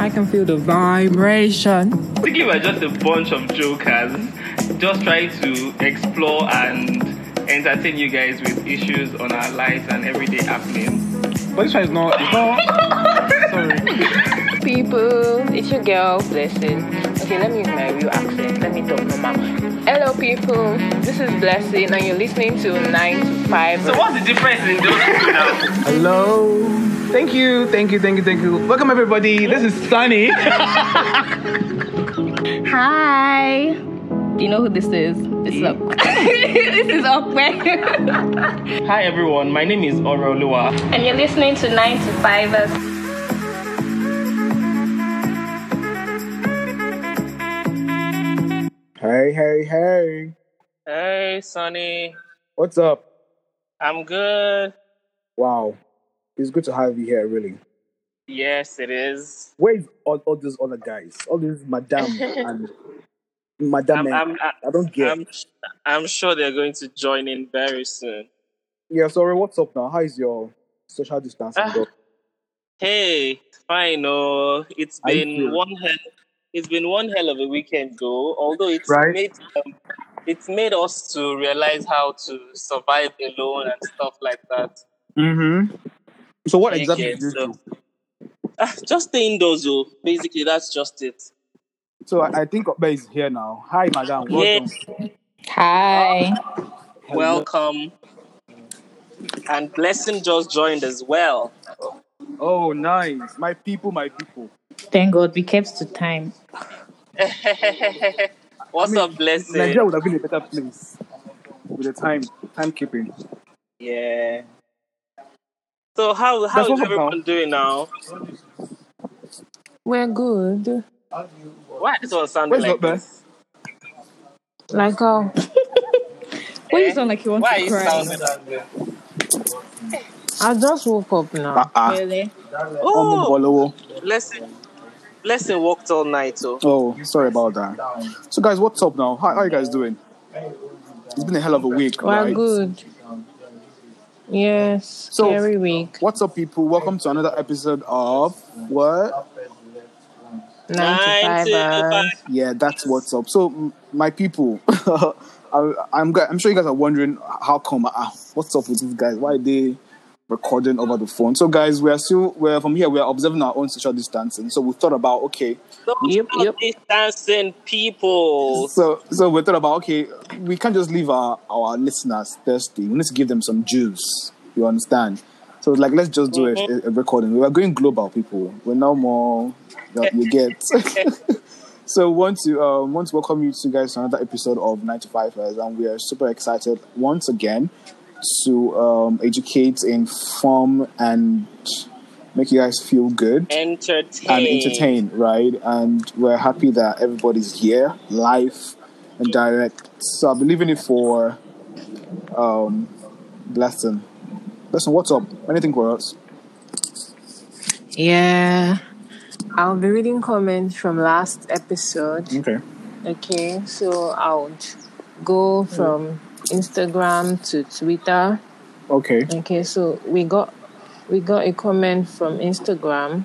I can feel the vibration. I think we're just a bunch of jokers, just trying to explore and entertain you guys with issues on our lives and everyday happenings. But this one is not. It's not. Sorry. people. It's your girl, Blessing. Okay, let me use my real accent. Let me talk normal. Hello, people. This is Blessing, and you're listening to 9 to 5. So what's the difference in those two now? Hello. Thank you. Thank you. Thank you. Thank you. Welcome everybody. This is Sunny. Hi. Do you know who this is? This is Up. this is Okwe. Hi everyone, my name is Orolua. and you're listening to 9 to 5ers. Hey, hey, hey. Hey Sonny, What's up? I'm good. Wow. It's good to have you here, really. Yes, it is. Where is all, all these other guys? All these madam and madam. I'm, men? I'm, I don't get. I'm, I'm sure they're going to join in very soon. yeah, sorry. What's up now? How is your social distancing? Ah, go? Hey, fine. Oh, it's been one hell. It's been one hell of a weekend, though. Although it's Right. made um, it's made us to realize how to survive alone and stuff like that. Mm-hmm. So what You exactly get, did you so- do? Ah, just stay indoors, though. Basically, that's just it. So I, I think Okbe is here now. Hi, madam. Welcome. Hi. Welcome. And Blessing just joined as well. Oh, nice. My people, my people. Thank God we kept to time. What's I mean, up, Blessing? Nigeria would have been a better place with the time timekeeping. Yeah. So how how That's is what's up now. everyone doing now? We're good. Why this one sounding Where's like Okbe? this? Like how? Oh. Why you sound like you want Why are to you cry? sounding like this? I just woke up now. Uh-uh. Really? Oh, Oh. Blessing, Blessing worked all night. So oh, sorry about that. So, guys, what's up now? How, how you guys doing? It's been a hell of a week, We're right? good. Yes. So- Scary week. What's up, people? Welcome to another episode of what? Nine to five hours. Yeah, that's what's up. So, my people, I, I'm g- I'm sure you guys are wondering how come? Uh, what's up with these guys? Why are they recording over the phone? So, guys, we are still we're from here. We are observing our own social distancing. So we thought about okay. Yep, yep. distancing people. So so we thought about okay, we can't just leave our our listeners thirsty. We need to give them some juice. You understand? So like let's just do a, a recording. We are going global, people. We're no more. You, you get. so want to um, want to welcome you to guys to another episode of 95 Hours, and we are super excited once again to um, educate, inform, and make you guys feel good Entertain. and entertain, right? And we're happy that everybody's here, live and direct. So I'll be leaving it for um Blessing. Blessing, what's up? Anything for us? Yeah. I'll be reading comments from last episode. Okay. Okay, so I'll go from Instagram to Twitter. Okay. Okay, so we got we got a comment from Instagram.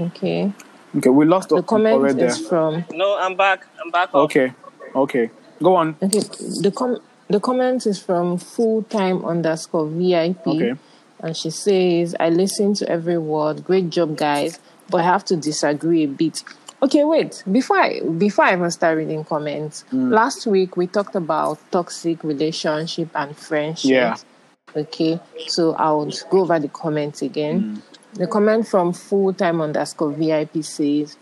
Okay, Okay. We lost the the comment already there. is from No, I'm back. I'm back. up. Okay. Okay. Go on. okay. The com the comment is from full time underscore VIP. Okay. And she says, I listen to every word. Great job, guys. But I have to disagree a bit. Okay, wait. Before I before I even start reading comments, Mm. last week we talked about toxic relationship and friendship. Yeah. Okay. So I would go over the comments again. Mm. The comment from full time underscore VIP says,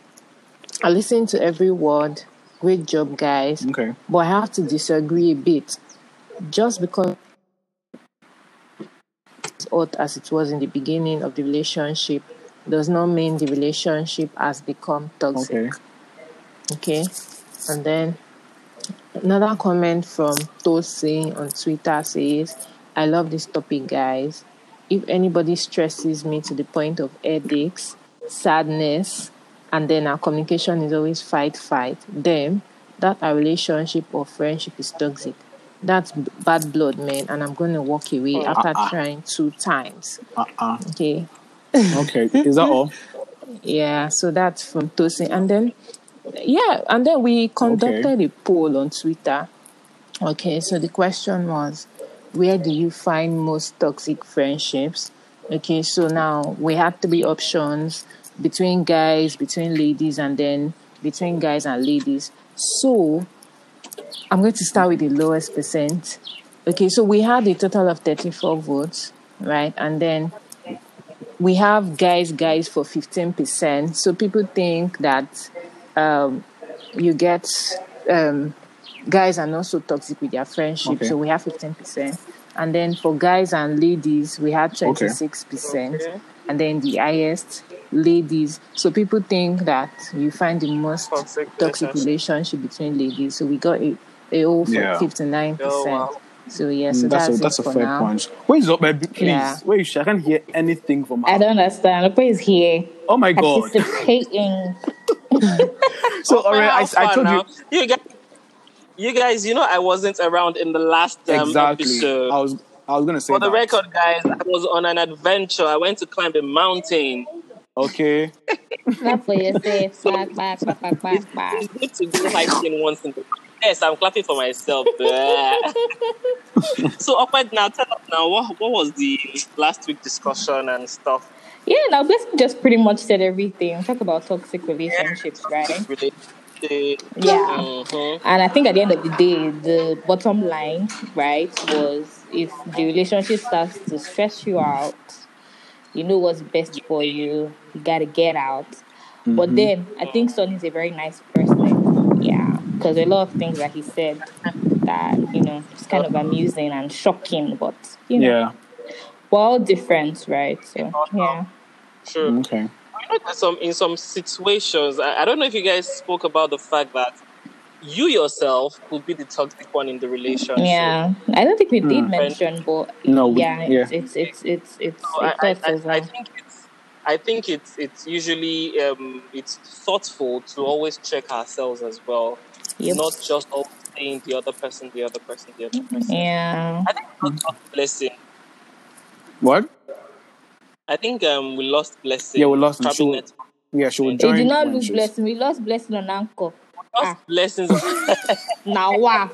I listen to every word. Great job, guys. Okay. But I have to disagree a bit. Just because it's hot as it was in the beginning of the relationship does not mean the relationship has become toxic. Okay. Okay. And then another comment from Tosin on Twitter says, I love this topic, guys. If anybody stresses me to the point of headaches, sadness, and then our communication is always fight, fight, then that our relationship or friendship is toxic. That's bad blood, man, and I'm going to walk away oh, after Uh-uh. trying two times. Uh-uh. Okay. Okay. Is that all? Yeah, so that's from Tosin. And then, yeah, and then we conducted a poll on Twitter. Okay, so the question was, where do you find most toxic friendships? Okay, so now we had three options between guys, between ladies, and then between guys and ladies. So I'm going to start with the lowest percent. Okay, so we had a total of 34 votes, right? And then we have guys, guys for 15%. So people think that um, you get um, guys are not so toxic with their friendship. Okay. So we have 15%. And then for guys and ladies, we had 26%. And then the highest, ladies. So people think that you find the most Toxic toxic relationship between ladies. So we got a, a O for Yeah. 59%. Oh, wow. So yeah, so Mm, that's, that's, a, that's it a for fair now. point. Where is up, baby? Please. Yeah. Where is she? I can't hear anything from her. I don't understand. Ope is here Oh my god. participating. So, alright, I, I told now? you You guys, you guys, you know, I wasn't around in the last um, exactly. episode. I was I was gonna say For the record, guys, I was on an adventure. I went to climb a mountain. Okay. Clap for yourself. Back, back, back, back, back, back. It's good to go hiking once in the Yes, I'm clapping for myself. so, Okwed, now tell us now what what was the last week discussion and stuff? Yeah, now Bless just pretty much said everything. Talk about toxic relationships, right? Related to- Yeah. Mhm. And I think at the end of the day, the bottom line, right, was if the relationship starts to stress you out, you know what's best for you, you gotta get out. But then I think Son is a very nice person. Yeah. Because a lot of things that he said that, you know, it's kind of amusing and shocking, but, you know, Yeah. we're all different, right? So, yeah. Sure. Okay. You know, some in some situations, I, I don't know if you guys spoke about the fact that you yourself could be the toxic one in the relationship. Yeah. I don't think we did Hmm. mention, but No, we- yeah, yeah. it's, it's, it's, it's, So it's, I, I, it's thoughts I, I think it's I think it's it's usually um, it's thoughtful to always check ourselves as well, Yep. not just always saying the other person, the other person, the other person. Yeah. I think we lost blessing. What? I think um, we lost blessing. Yeah, we lost him. Probably She will- Yeah, she will We did not lose she's- blessing. We lost blessing on Anchor. lost Ah. blessings. Now wow.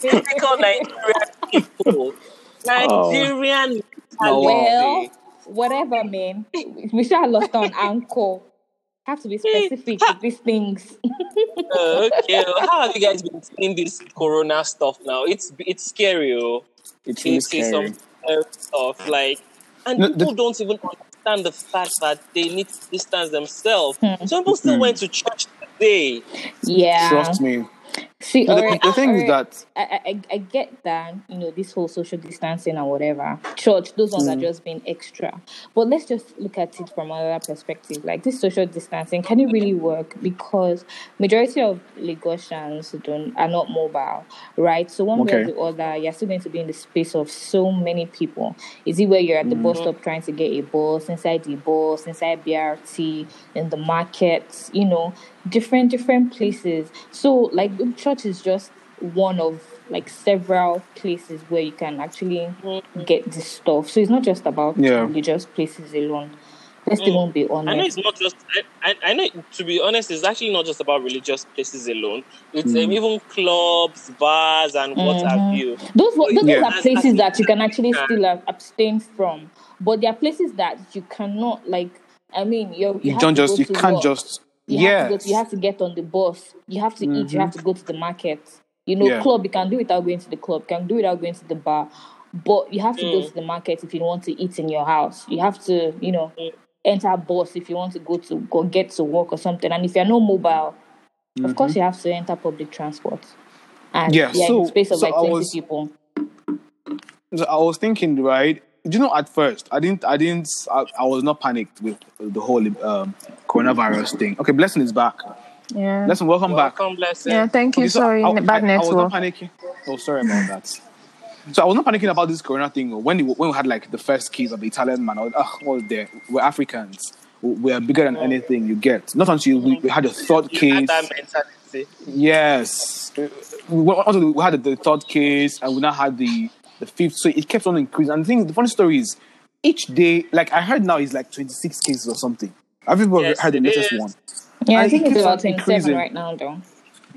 Typical Nigerian people. Nigerian. Oh, well, whatever, man. We should have lost on Anchor. Have to be specific with these things. Uh, okay, how have you guys been seeing this Corona stuff now? It's it's scary. Oh. It's really It's, it's scary. some stuff like, and No, the- people don't even understand the fact that they need to distance themselves. Hmm. Some people still Hmm. went to church today. Yeah. Trust me. See, No, the, the thing is that I, I, I get that, you know, this whole social distancing and whatever. Church, those ones are mm. just being extra. But let's just look at it from another perspective. Like this social distancing, can it really work? Because majority of Lagosians don't are not mobile, right? So one way or the other, you're still going to be in the space of so many people. Is it where you're at the mm. bus stop trying to get a bus, inside the bus, inside BRT, in the markets, you know, different different places. So like church is just one of like several places where you can actually get this stuff. So it's not just about Yeah. religious places alone. Let's even be honest. I know it's not just. I, I, I know. To be honest, it's actually not just about religious places alone. It's um, even clubs, bars, and what have you. Those were- those Yeah. are places that you can actually still uh, abstain from, but there are places that you cannot like. I mean, you're, you you don't just you can't work. just You have, to go to, you have to get on the bus. You have to eat. You have to go to the market. You know, Yeah. club. You can do it without going to the club. You can do it without going to the bar. But you have to go Mm. to the market if you want to eat in your house. You have to, you know, enter a bus if you want to go to go get to work or something. And if you're not mobile, of course you have to enter public transport. And Yeah, yeah, in so- a space of so like I 20 was- people. So I was thinking, right? You know, at first, I didn't, I didn't, I, I was not panicked with the whole um, coronavirus thing. Okay, blessing is back. Yeah. Blessing, welcome back. Welcome, blessing. Yeah, thank you. Okay, so Sorry, I, bad I, I was not network. panicking. Oh, sorry about that. So I was not panicking about this corona thing. When it, when we had like the first case of the Italian man, I was, ah, what was there? We're Africans. We're bigger than anything you get. Not until we, we had the third case. that mentality. Yes. We, also, we had the third case, and we now had the the fifth. So it kept on increasing. And the thing, the funny story is, each day, like I heard now, is like twenty six cases or something. Have you Yes, had the latest is. one? Yeah, I And think it's about on 27 right now, though.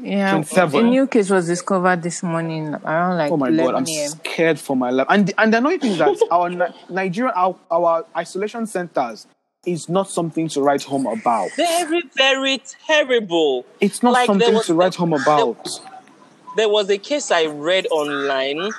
Yeah, 27. a new case was discovered this morning around like Oh my 11 god, I'm a.m. scared for my life. And and the annoying thing is that our Ni- Nigeria, our, our isolation centers is not something to write home about. Very, very terrible. It's not Like, there something was- to write home about. There was a case I read online.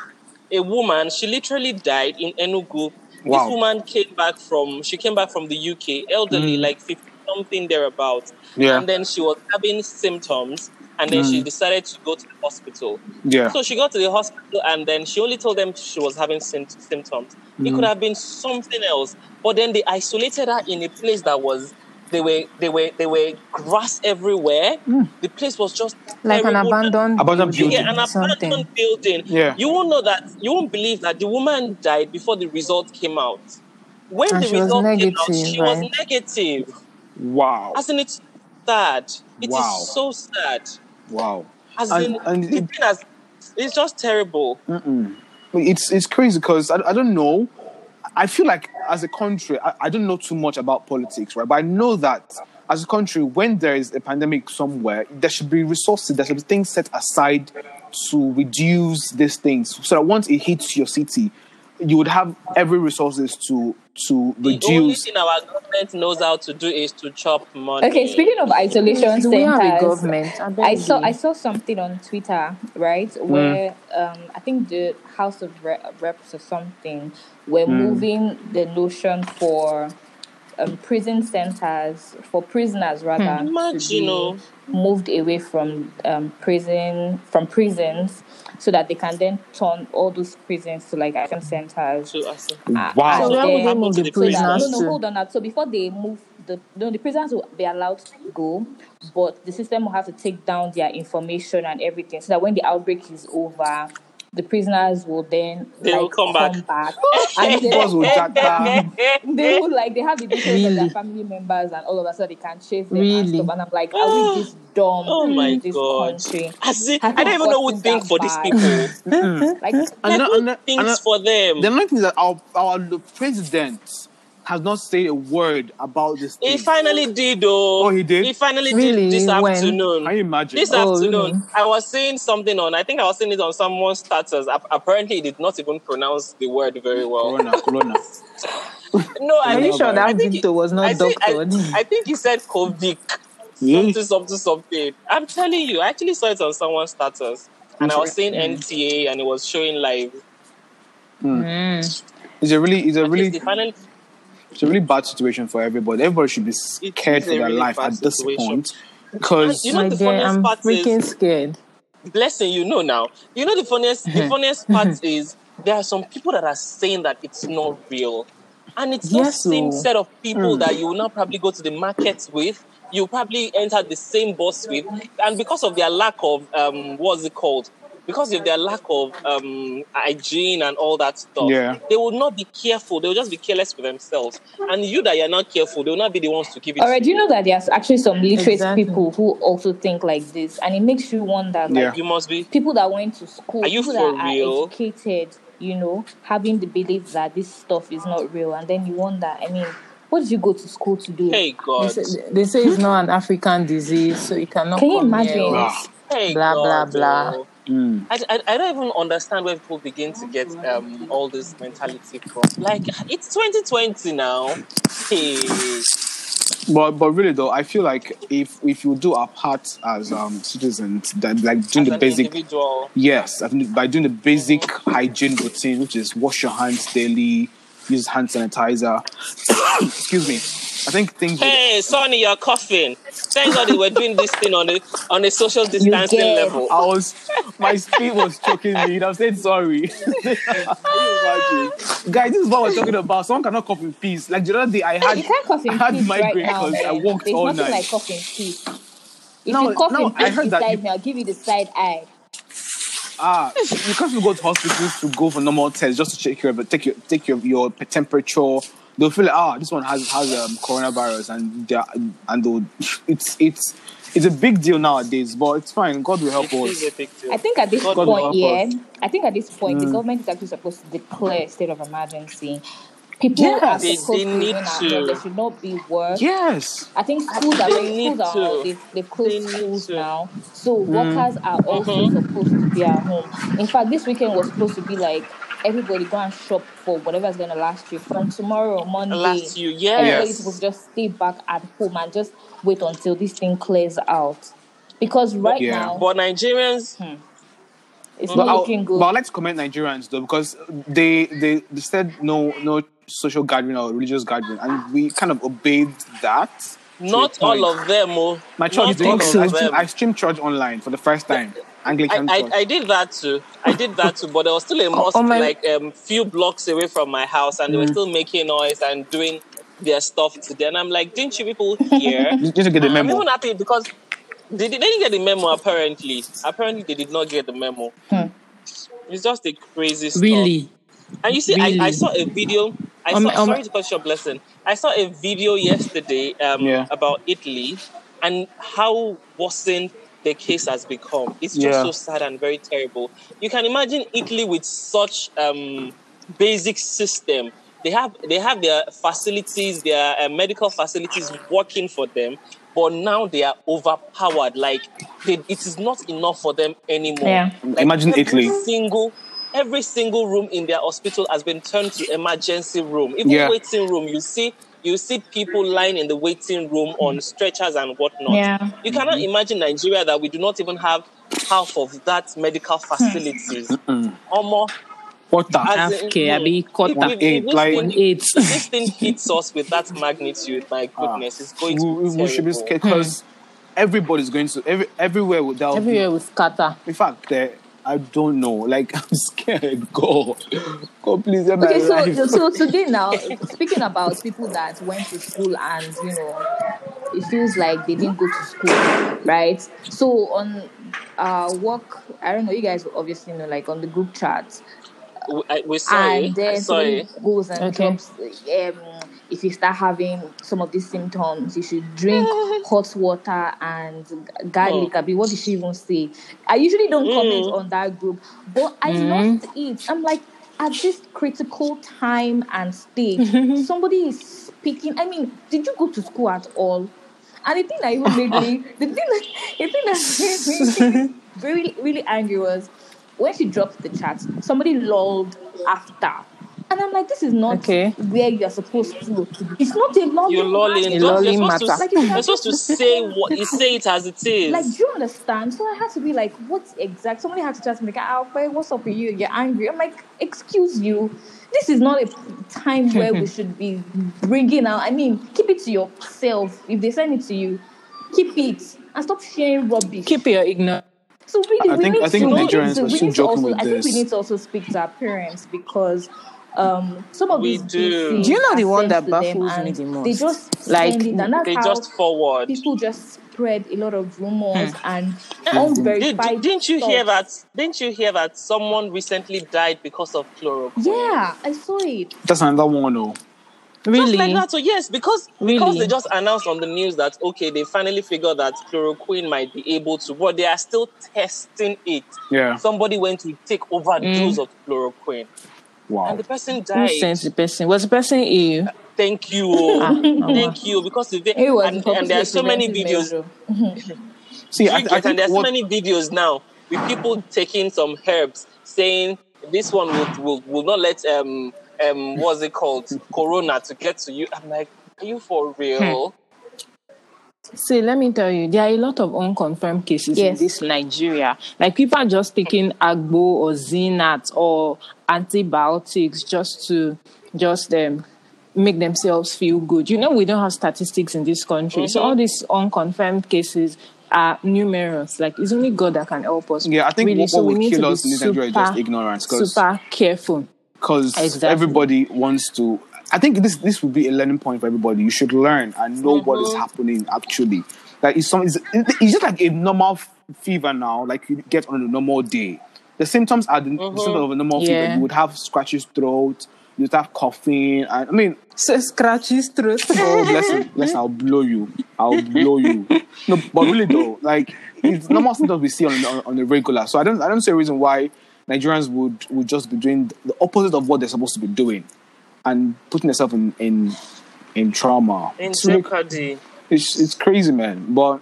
A woman, she literally died in Enugu. Wow. This woman came back from she came back from the UK, elderly, like fifty something thereabouts. Mm. Yeah. And then she was having symptoms, and then she decided to go to the hospital. Yeah. So she got to the hospital, and then she only told them she was having sym- symptoms. It Mm. could have been something else, but then they isolated her in a place that was. They were, they were, they were grass everywhere. Mm. The place was just Like an terrible. abandoned, Abandoned Yeah, building. an abandoned something. building. Yeah. You won't know that. You won't believe that the woman died before the result came out. When And the she was result came out, negative, she was negative. Wow. As in, it's sad. It is Wow. so sad. Wow. As And- in, and the it- thing has, it's just terrible. It's it's crazy because I, I don't know. I feel like as a country, I, I don't know too much about politics, right? But I know that as a country, when there is a pandemic somewhere, there should be resources, there should be things set aside to reduce these things, so that once it hits your city, you would have every resources to to The only thing our government knows how to do is to chop money. Okay, speaking of isolation Do we have a government? I I saw. I saw something on Twitter, right, where um, I think the House of Reps or something were moving the notion for um, prison centers for prisoners rather to Imagine, be oh. moved away from um, prison from prisons so that they can then turn all those prisons to like action centers. To. Uh, Wow. So and where would they move the So so that, prisoners no, no, hold on. now. So before they move, the no, the prisoners will be allowed to go, but the system will have to take down their information and everything, so that when the outbreak is over, the prisoners will then They will like, come back. and they, Boss will jack down. they will like they have the details of their family members and all of that, so they can chase them Really? and stuff. And I'm like, are we this dumb Oh my in this God. country? As in, I don't even know who gotten think that for these bad? people. Like, mm. And Like, then- who and then- thinks and then- for them? The only thing is that our our president has not said a word about this. He thing. finally did, though. Oh, he did? He finally Really? did this When? afternoon. Can you imagine? This Oh, afternoon, really? I was seeing something on. I think I was seeing it on someone's status. Apparently, he did not even pronounce the word very well. Corona, Corona. No, I Are you think, sure I that think he- was not I think, I, doctored? I think he said COVID. Yeah. Something, something, something. I'm telling you, I actually saw it on someone's status, and I was seeing NTA, and it was showing live. Hmm. Hmm. It's a really, it's a At least really, finally it's a really bad situation for everybody. Everybody should be scared is for their really life at this situation. point because You know My the dear, funniest I'm part is- freaking scared. blessing you know now you know the funniest the funniest part is there are some people that are saying that it's not real and it's those Yes, same oh. set of people that you will now probably go to the market with you probably enter the same bus with and because of their lack of um what's it called because of their lack of um hygiene and all that stuff Yeah. they will not be careful they will just be careless with themselves and you that you're not careful they will not be the ones to give it Alright, do you know that there's actually some literate Exactly. people who also think like this, and it makes you wonder, like Yeah. you must be people that went to school, Are you people for that real? are educated, you know, having the belief that this stuff is not real, and then you wonder, I mean, what did you go to school to do? hey They god say, they say it's not an African disease, so you cannot Can you imagine? near Wow. us. Hey, Blah, blah, blah. Mm. I, I, I don't even understand where people begin to get um all this mentality from. Like it's 2020 now. Hey, But but really though, I feel like if if you do our part as um citizens, that like doing as the basic individual, yes, by doing the basic hygiene routine, which is wash your hands daily, use hand sanitizer. Excuse me. I think things. would- hey, Sonny, you're coughing. Thank God they were doing this thing on the on a social distancing level. I was, my speed was choking me. and I'm saying sorry. Can you imagine? Guys, this is what we're talking about. Someone cannot cough in peace. Like the other day, I had, you can't cough in I had peace right migraine now. because I man. walked There's all nothing night. like cough in peace. If No, you cough no, in I peace heard that you- me, I'll give you the side eye. Ah, you can't even go to hospitals to go for normal tests just to check your but take your take your your temperature. They'll feel like ah, this one has has um, coronavirus, and they are, and they'll, it's it's it's a big deal nowadays. But it's fine. God will help It us. is a big deal. I think at this God point, yeah, us. I think at this point, Mm. the government is actually supposed to declare a state of emergency. People are Yes. They- supposed they to need to. home. There should not be work. Yes. I think schools are They very, need schools are to. they've, they've closed They schools to. now, so mm. workers are also mm-hmm. supposed to be at home. In fact, this weekend was supposed to be like everybody go and shop for whatever's gonna last you from tomorrow Monday. Last you, Everybody's supposed to just stay back at home and just wait until this thing clears out. Because right Yeah. now But Nigerians, hmm. it's mm-hmm. But not I'll, looking good. but I'd like to comment Nigerians though because they, they they said no no social gathering or religious gathering and we kind of obeyed that. not all of them. Oh, My church not is doing I, of stream. I stream church online for the first time. Anglican I. I, I did that too. I did that too, but there was still a mosque oh my- like um few blocks away from my house, and they were still making noise and doing their stuff today. And I'm like, didn't you people hear? just to get the memo? I'm even happy because they, they didn't get the memo. Apparently, apparently they did not get the memo. It's just a crazy stuff. Really? And you see, I, I saw a video. I Um, saw, um, sorry to cut your blessing. I saw a video yesterday um, Yeah. about Italy and how worsened the case has become. It's just Yeah. so sad and very terrible. You can imagine Italy with such um, basic system. They have they have their facilities, their uh, medical facilities working for them, but now they are overpowered. Like they, it is not enough for them anymore. Yeah. Like, Imagine Italy. Single every single room in their hospital has been turned to emergency room. Even Yeah. waiting room, you see you see people lying in the waiting room on stretchers and whatnot. Yeah. You cannot mm-hmm. imagine Nigeria that we do not even have half of that medical hmm. facilities. Almost Water. as in, Afke, abi if- quarter. if- if Eight, this like- thing- Eight. if this thing hits us with that magnitude, my ah. goodness, it's going to we, be we should be scared because hmm. everybody's going to every everywhere will there'll with scatter. In fact, there, I don't know. Like I'm scared. Go, go, please help my Okay, life. so so today now, speaking about people that went to school and you know, it feels like they didn't go to school, right? So on uh work, I don't know, you guys obviously know, like on the group chat, We- I- We're sorry. and then I'm somebody goes and Okay. drops, um, if you start having some of these symptoms, you should drink hot water and garlic. Oh. Abi, what did she even say? I usually don't mm. comment on that group, but I mm. lost it. I'm like, at this critical time and stage, somebody is speaking. I mean, did you go to school at all? And the thing that even made me, the thing that, the thing that made me really, really angry was when she dropped the chat, somebody lolled after. And I'm like, this is not Okay. where you're supposed to. It's not a lolling. You're lolling. A Just- you're supposed matter. to, Like, you you're supposed to say what you say it as it is. Like, do you understand? So I had to be like, what exact? Somebody had to just make Alfred, what's up with you? You're angry. I'm like, excuse you. This is not a time where we should be bringing out. I mean, keep it to yourself. If they send it to you, keep it and stop sharing rubbish. Keep your ignorance. So really, I we think- need I think to, Nigerians to, were we need to also, I think we need to also speak to our parents because um, some of We these do. Do you know the one that baffles me and the They most? just Like, it, and that's they how just forward. people just spread a lot of rumors Hmm. and Did, unverified. didn't you hear that? Didn't you hear that someone recently died because of chloroquine? Yeah, I saw it. That's another one. Oh, Really? Just like that. So yes, because because they just announced on the news that okay, they finally figured that chloroquine might be able to, but they are still testing it. yeah. Somebody went to take overdose Mm. of chloroquine, Wow. and the person Who died. sent the person? Was the person ill? Thank you. Ah, oh, thank you, because if they, It was and, and there are so many videos. See, I, I and think there's so what, many videos now with people taking some herbs, saying this one will will, will not let um um what's it called corona to get to you. I'm like, are you for real? See, let me tell you, there are a lot of unconfirmed cases Yes. in this Nigeria. Like people are just taking agbo or Zinnat or antibiotics just to just um, make themselves feel good. You know, we don't have statistics in this country, so all these unconfirmed cases are numerous. Like it's only God that can help us. Yeah, I think really. what- so what we will need kill to be us in this Nigeria is just ignorance, 'cause- super careful. because Exactly. everybody wants to. I think this this would be a learning point for everybody. You should learn and know what Mm-hmm. is happening actually. Like it's some, it's, it's just like a normal f- fever now, like you get on a normal day. The symptoms are the symptoms of a normal fever. You would have scratchy throat. You would have coughing. And, I mean, So scratches throat. oh bless you, bless. I'll blow you. I'll blow you. No, but really though, like it's normal symptoms we see on, on on a regular. So I don't I don't see a reason why Nigerians would would just be doing the opposite of what they're supposed to be doing. And putting yourself in in in trauma. In It's really- jeopardy. it's it's crazy, man. But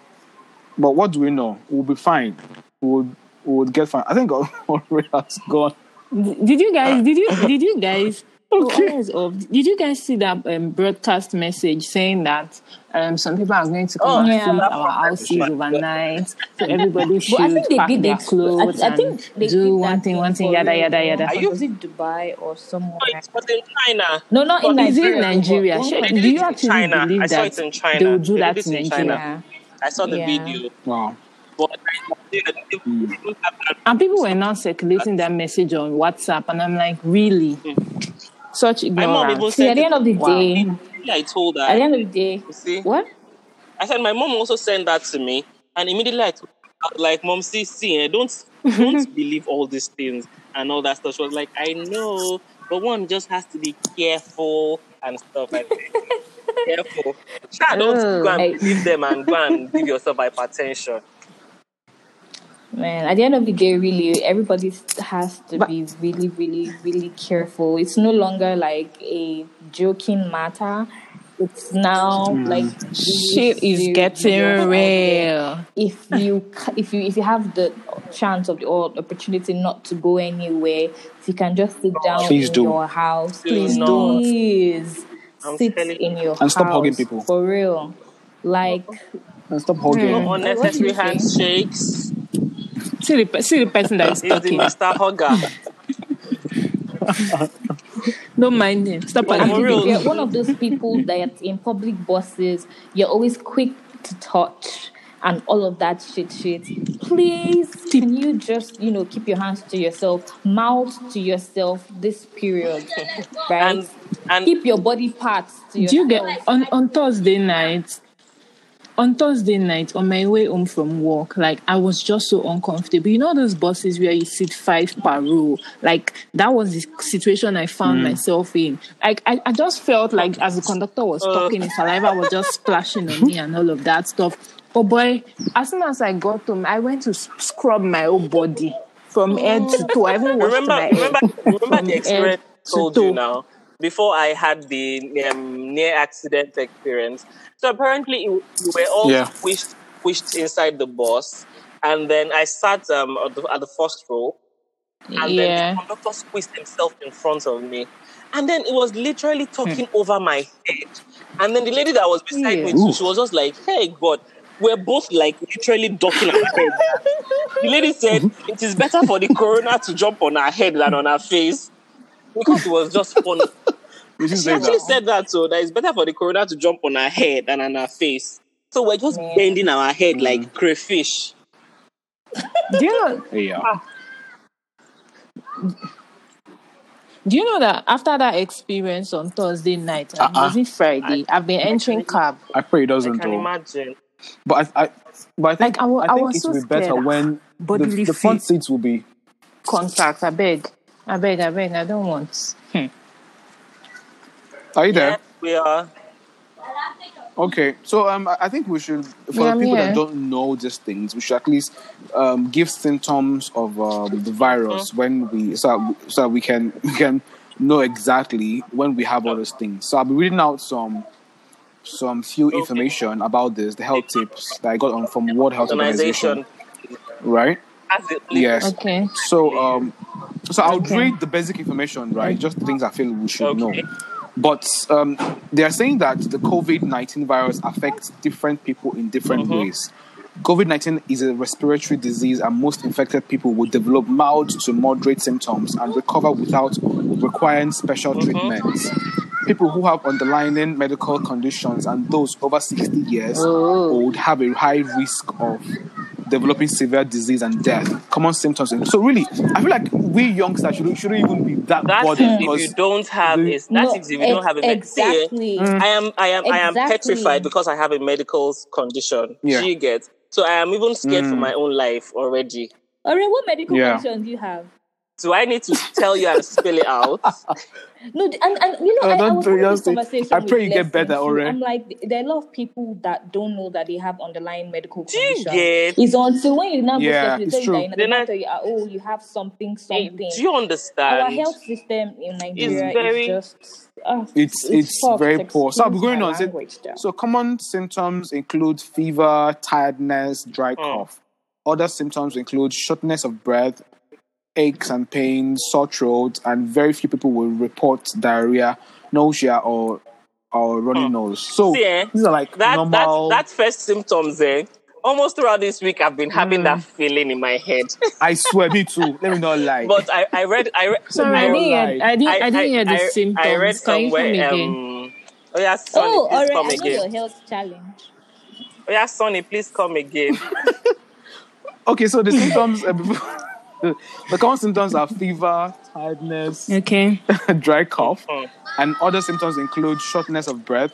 but what do we know? We'll be fine. We'll we'll get fine. I think already has gone. Did you guys? Uh. Did you? Did you guys? Okay. Oh. Did you guys see that um, broadcast message saying that um, some people are going to come Oh, and yeah. sleep our houses overnight, so everybody should I think they pack did their clothes I, I think they and do did one thing, one thing, for yada real, yada yada. Are you- Was it Dubai or somewhere? It was in China. No, not in Is Nigeria. it Nigeria? but- Shey, Do you actually China. believe I saw that it in China. they will do They that in it in China. Yeah. I saw the Yeah. video. Wow. But they didn't have that. And people were now circulating that message on WhatsApp, and I'm like, really? Such My mom even ignorance. See, said at the end of the Wow. day, I told her. at the end of the day, see? what? I said my mom also sent that to me, and immediately I told her, like, "Mom, see, see, eh, don't don't believe all these things and all that stuff." She was like, "I know, but one just has to be careful and stuff like that. careful. Don't Oh. go and I- believe them and go and give yourself hypertension." Man, at the end of the day, really, everybody has to But- be really, really, really careful. It's no longer like a joking matter. It's now like Shit is serious getting real. If you if you if you have the chance of the or opportunity not to go anywhere, if you can just sit down Please in do. your house, Please please, don't. please I'm sit in your And stop hugging people. for real. Like And stop hugging. No Hmm. Unnecessary do you handshakes. See the, see the person that is He's the talking. Mr. Hugger. Don't mind him. Stop But at for And real. if you're one of those people that in public buses, you're always quick to touch and all of that shit shit. Please can you just, you know, keep your hands to yourself, mouth to yourself this period. Right? And and keep your body parts to yourself. Do you get on on Thursday night? On Thursday night, on my way home from work, like I was just so uncomfortable. You know those buses where you sit five per row. Like that was the situation I found hmm. myself in. Like I, I just felt like as the conductor was uh. talking, his saliva was just splashing on me and all of that stuff. Oh boy! As soon as I got home, I went to scrub my whole body from head to toe. I even washed remember, my head. remember, remember from the experience I to told toe. you now. Before I had the um, near accident experience, so apparently we were all Yeah. squished, squished inside the bus, and then I sat um, at, the, at the first row, and Yeah. then the conductor squeezed himself in front of me, and then it was literally talking over my head, and then the lady that was beside me, Yeah. too, she was just like, "Hey God." We're both like literally ducking our head. The lady said it is better for the corona to jump on her head than on her face because it was just funny. You She actually that. said that so that it's better for the corona to jump on her head than on her face. So we're just bending our head mm. like crayfish. Do you know? Yeah. Ah. Do you know that after that experience on Thursday night, and Uh-uh. was it Friday? I've been entering cab. I pray it doesn't can though. imagine. But I, I but I think Like, I wa- I I think was it so will be better ah, when the, the front seats will be Contact. I beg. I beg. I beg. I don't want. Hmm. Are you there? Yeah, we are. Okay, so um, I I think we should, for Yeah, the people here. that don't know these things, we should at least um, give symptoms of um, the virus when we so that, so we can we can know exactly when we have all those things. So I'll be reading out some some few information about this, the health tips that I got on from World Health Organization, Organization. right? Yes. Okay. So um, so I'll Okay. read the basic information, right? Just things I feel we should know. But um, they are saying that the COVID 19 virus affects different people in different Mhm. ways. COVID 19 is a respiratory disease, and most infected people will develop mild to moderate symptoms and recover without requiring special treatments. People who have underlying medical conditions and those over 60 years old have a high risk of developing severe disease and death. Common symptoms. So, really, I feel like we youngsters shouldn't, shouldn't even be that That's bothered if you don't have the- is that's No, if you don't have a med- ex- exactly. I am I am I am petrified because I have a medical condition. Yeah. You get so I am even scared for Mm. my own life already. Alright, what medical Yeah. condition do you have? Do I need to tell you and spell it out? No, and, and you know, Oh, I, I was having this just say- conversation. I pray you get better, too. Ore. I'm like, there are a lot of people that don't know that they have underlying medical Do you conditions. get? It's until when you now go Yeah, to it's tell you true. that you know, they Then I- tell you, oh, you have something, Hey, something. Do you understand? Our health system in Nigeria very- is just ah, It's it's, fucked. very poor. So I'll be Excuse going on. So, so common symptoms include fever, tiredness, dry Hmm. cough. Other symptoms include shortness of breath, aches and pains, sore throat, and very few people will report diarrhea, nausea, or or runny nose. So See, eh, these are like that normal. that that first symptoms eh almost throughout this week i've been having that feeling in my head I swear, me too. Let me not lie. but i i read i read Sorry, I didn't hear. I didn't. I, didn't hear the I, symptoms. I read Can you come somewhere again? um oh yeah sonny oh, please all right, come I know again your health challenge. oh yeah sonny please come again okay, so the symptoms. Uh, the, the common symptoms are fever, tiredness, Okay. dry cough, Mhm. and other symptoms include shortness of breath,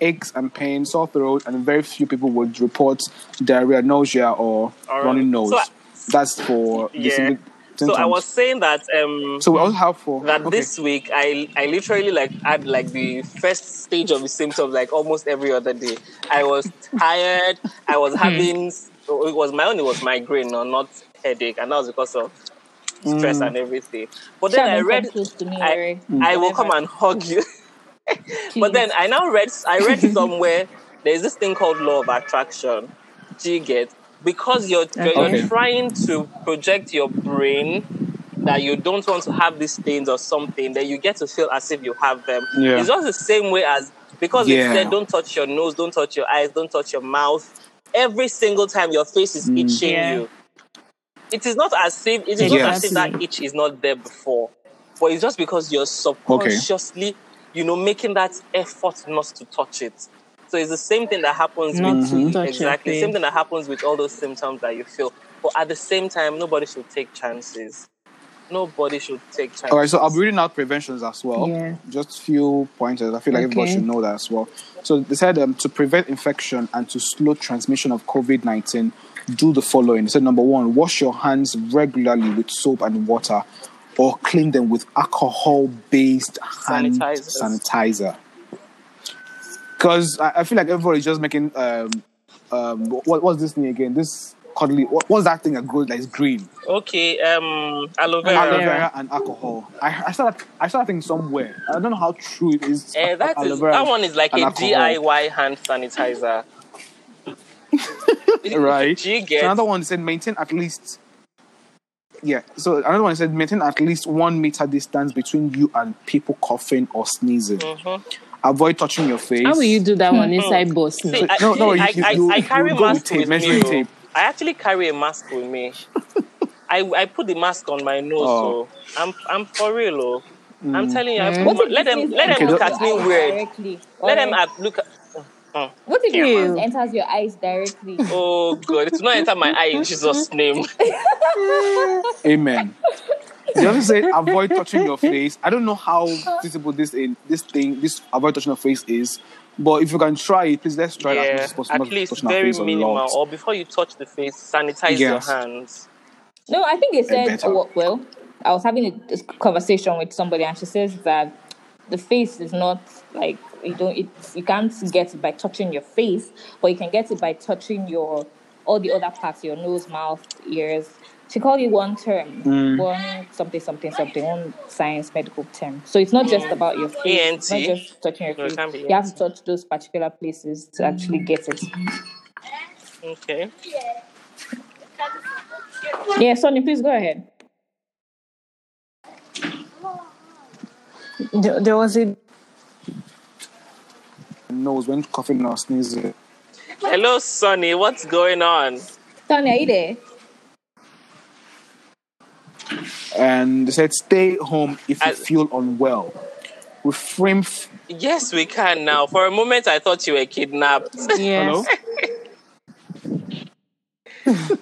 aches and pain, sore throat, and very few people would report diarrhea, nausea, or All runny nose. So I- That's for the Yeah. so i was saying that um So we also have for that okay. this week I I literally like had like the first stage of the symptoms like almost every other day. I was tired. I was having it was my own. It was migraine, or not headache, and that was because of stress and everything. But then Sha, I read. come close to me, I, Ore. I will come and hug you. but then I now read. I read somewhere there's this thing called law of attraction. Do you get? Because you're you're, Okay. you're trying to project your brain that you don't want to have these things or something, then you get to feel as if you have them. Yeah. It's just the same way as because Yeah. it said don't touch your nose, don't touch your eyes, don't touch your mouth. Every single time your face is Mm. itching Yeah. you. It is not as if it is not as if that itch is not there before. But it's just because you're subconsciously, you know, making that effort not to touch it. So it's the same thing that happens Not with to touch exactly your same thing that happens with all those symptoms that you feel. But at the same time, nobody should take chances. Nobody should take chances. All right, so I'll be reading out preventions as well. Yeah. Just few pointers. I feel like everybody should know that as well. So they said um, to prevent infection and to slow transmission of COVID nineteen, do the following. They said number one, wash your hands regularly with soap and water, or clean them with alcohol-based hand Sanitizers. sanitizer. Because I, I feel like everybody's just making um um what, what's this thing again? This cuddly what, what's that thing that grows that is green? Okay, um, aloe vera. aloe vera. vera and alcohol. I, I saw that I saw that thing somewhere. I don't know how true it is. Eh, that aloe is that one is like a alcohol. DIY hand sanitizer. right? Do you So another one said maintain at least. Yeah. So another one said maintain at least one meter distance between you and people coughing or sneezing. Mhm. Avoid touching your face. How will you do that one inside bus? See, now? No, no, you- I, you- I, you- I you carry go with mask tape, with measuring me. tape. I actually carry a mask with me. I, I put the mask on my nose, Oh. so I'm I'm for real. Oh. I'm telling you, I Mm. put What let them let Okay, them look at me weird. Directly. Let them look. At, uh, What if Ew. your mask enters your eyes directly? oh God, It's not enter my eye in Jesus' name. Amen. They also say avoid touching your face. I don't know how visible this in this thing, this avoid touching your face is, but if you can try it, please let's try it as much as possible. at least very minimal. Or before you touch the face, sanitize your hands. No, I think they said, better. well, well, I was having a this conversation with somebody, and she says that the face is not like you don't it, you can't get it by touching your face, but you can get it by touching your all the other parts, your nose, mouth, ears. She called it one term, Mm. one something, something, something, one science medical term. So it's not just about your face, it's not just touching your face. can't You have to touch those particular places to actually get it. Okay. Yeah, Sonny, please go ahead. There, there was a Nose when coughing or sneezing. Hello, Sonny. What's going on? Sonny, are you there? And they said stay home if you I- feel unwell. Refrain. F- Yes, we can now. For a moment, I thought you were kidnapped. yes. Hello.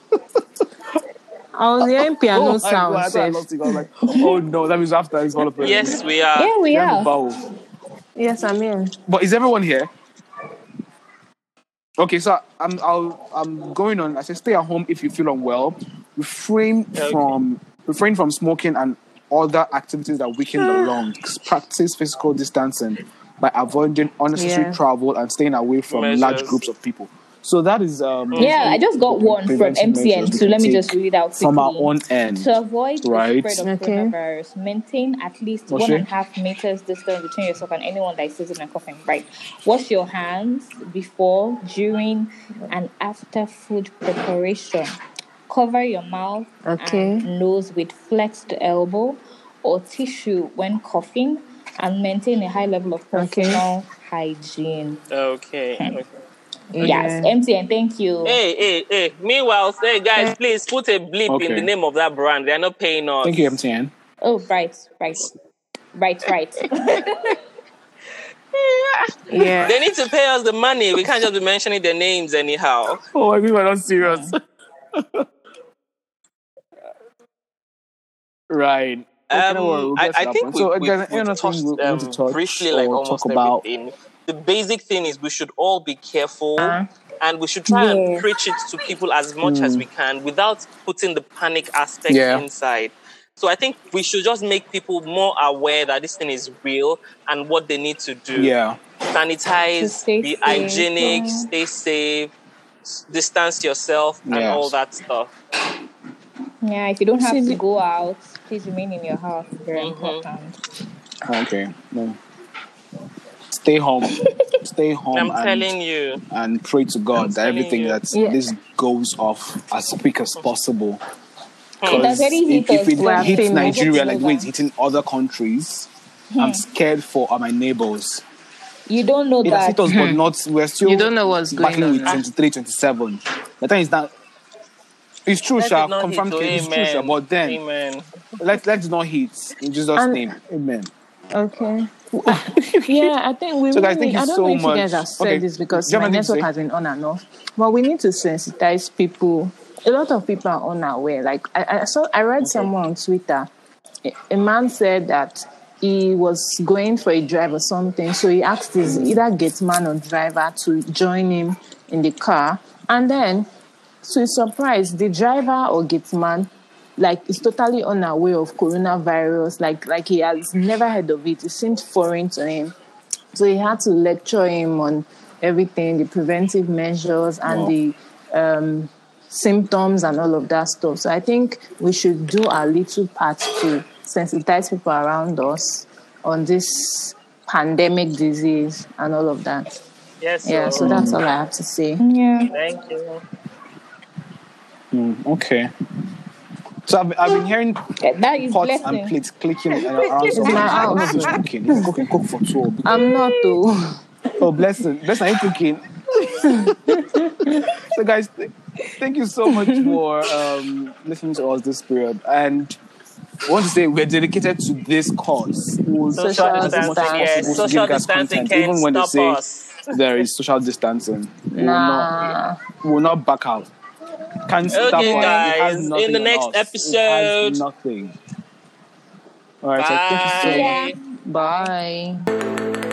I was hearing piano Oh my sound. God, I thought I sef. lost. I was like, oh no, that means after it's all of it. yes, we are. Yeah, we Then the are. vowel. Yes, I'm in. But is everyone here? Okay, so I'm I'll, I'm going on. I said stay at home if you feel unwell. Refrain Okay. from refrain from smoking and other activities that weaken the lungs. Practice physical distancing by avoiding unnecessary Yeah. travel and staying away from large groups of people. So that is um Yeah, I just got one from preventive MTN, so let me just take read out from our quickly. own end. To avoid Right. the spread of Okay. coronavirus, maintain at least What's one it? and a half meters distance between yourself and anyone that is sitting and coughing. Right. Wash your hands before, during, and after food preparation. Cover your mouth Okay. and nose with flexed elbow or tissue when coughing, and maintain a high level of Okay. personal hygiene. Okay. Hmm. okay. Yes, MTN, thank you. Hey, hey, hey. Meanwhile, hey guys, eh. please put a bleep in the name of that brand. They are not paying us. Thank you, MTN. Oh, right, right, right, right. Yeah. They need to pay us the money. We can't just be mentioning their names anyhow. Oh, I mean, we're not serious. Hmm. Right. Okay, no worry, Um, we'll I, I think we, so, we, again, we've touched we want to um, touch briefly like almost talk about? everything. The basic thing is we should all be careful Uh, and we should try Yeah. and preach it to people as much as we can without putting the panic aspect Hmm. Yeah. inside. So I think we should just make people more aware that this thing is real and what they need to do. Yeah. Sanitize, stay be safe, hygienic, yeah. stay safe, distance yourself, and all that stuff. Yeah, if you don't have to go out, please remain in your house. Very Mhm. important. Okay. No. Stay home. Stay home I'm and, telling you. and pray to God I'm that everything you. that Yeah. this goes off as quick as possible. It has already if, if it We hits. Nigeria like move way it's hitting other countries, I'm scared for uh, my neighbors. You don't know It has that. hit us, but not. We're still You don't know what's going battling on. with 23, 27. The time is that. It's true, Let Sha. it Confirmed case. oh, It's true, Sha. But then, Amen. let, let's not hit. In Jesus' And- name. Amen. Okay. yeah, I think we So, really guys, thank need, you I don't so know if you guys much. have said Okay, this because do you have my network has been on and off. But we need to sensitize people. A lot of people are unaware. Like I, I saw, I read someone on Twitter. A, a man said that he was going for a drive or something, so he asked his either gate man or driver to join him in the car, and then to his surprise, the driver or gate man like is totally unaware of coronavirus. Like like he has never heard of it. It seemed foreign to him. So he had to lecture him on everything, the preventive measures and Wow. the um, symptoms and all of that stuff. So I think we should do our little part to sensitize people around us on this pandemic disease and all of that. Yes. Yeah, so Lord. that's all I have to say. Yeah. Thank you. Mm, okay. So I've, I've been hearing That is pots and plates clicking around It's something. my I don't know if house. it's cooking. It's cooking cook for two. I'm not though. Oh, blessing. Blessing, are you cooking? so, guys, th- thank you so much for um, listening to us this period. And I want to say we're dedicated to this cause. We'll Social try as much as distancing, yes. Social give you guys distancing content, can't even when they say us. there is social distancing. We will not, we will not back out. Can't. Okay, It guys, in the on next us. It episode. has nothing. All right, so thank you so Bye. much. Bye.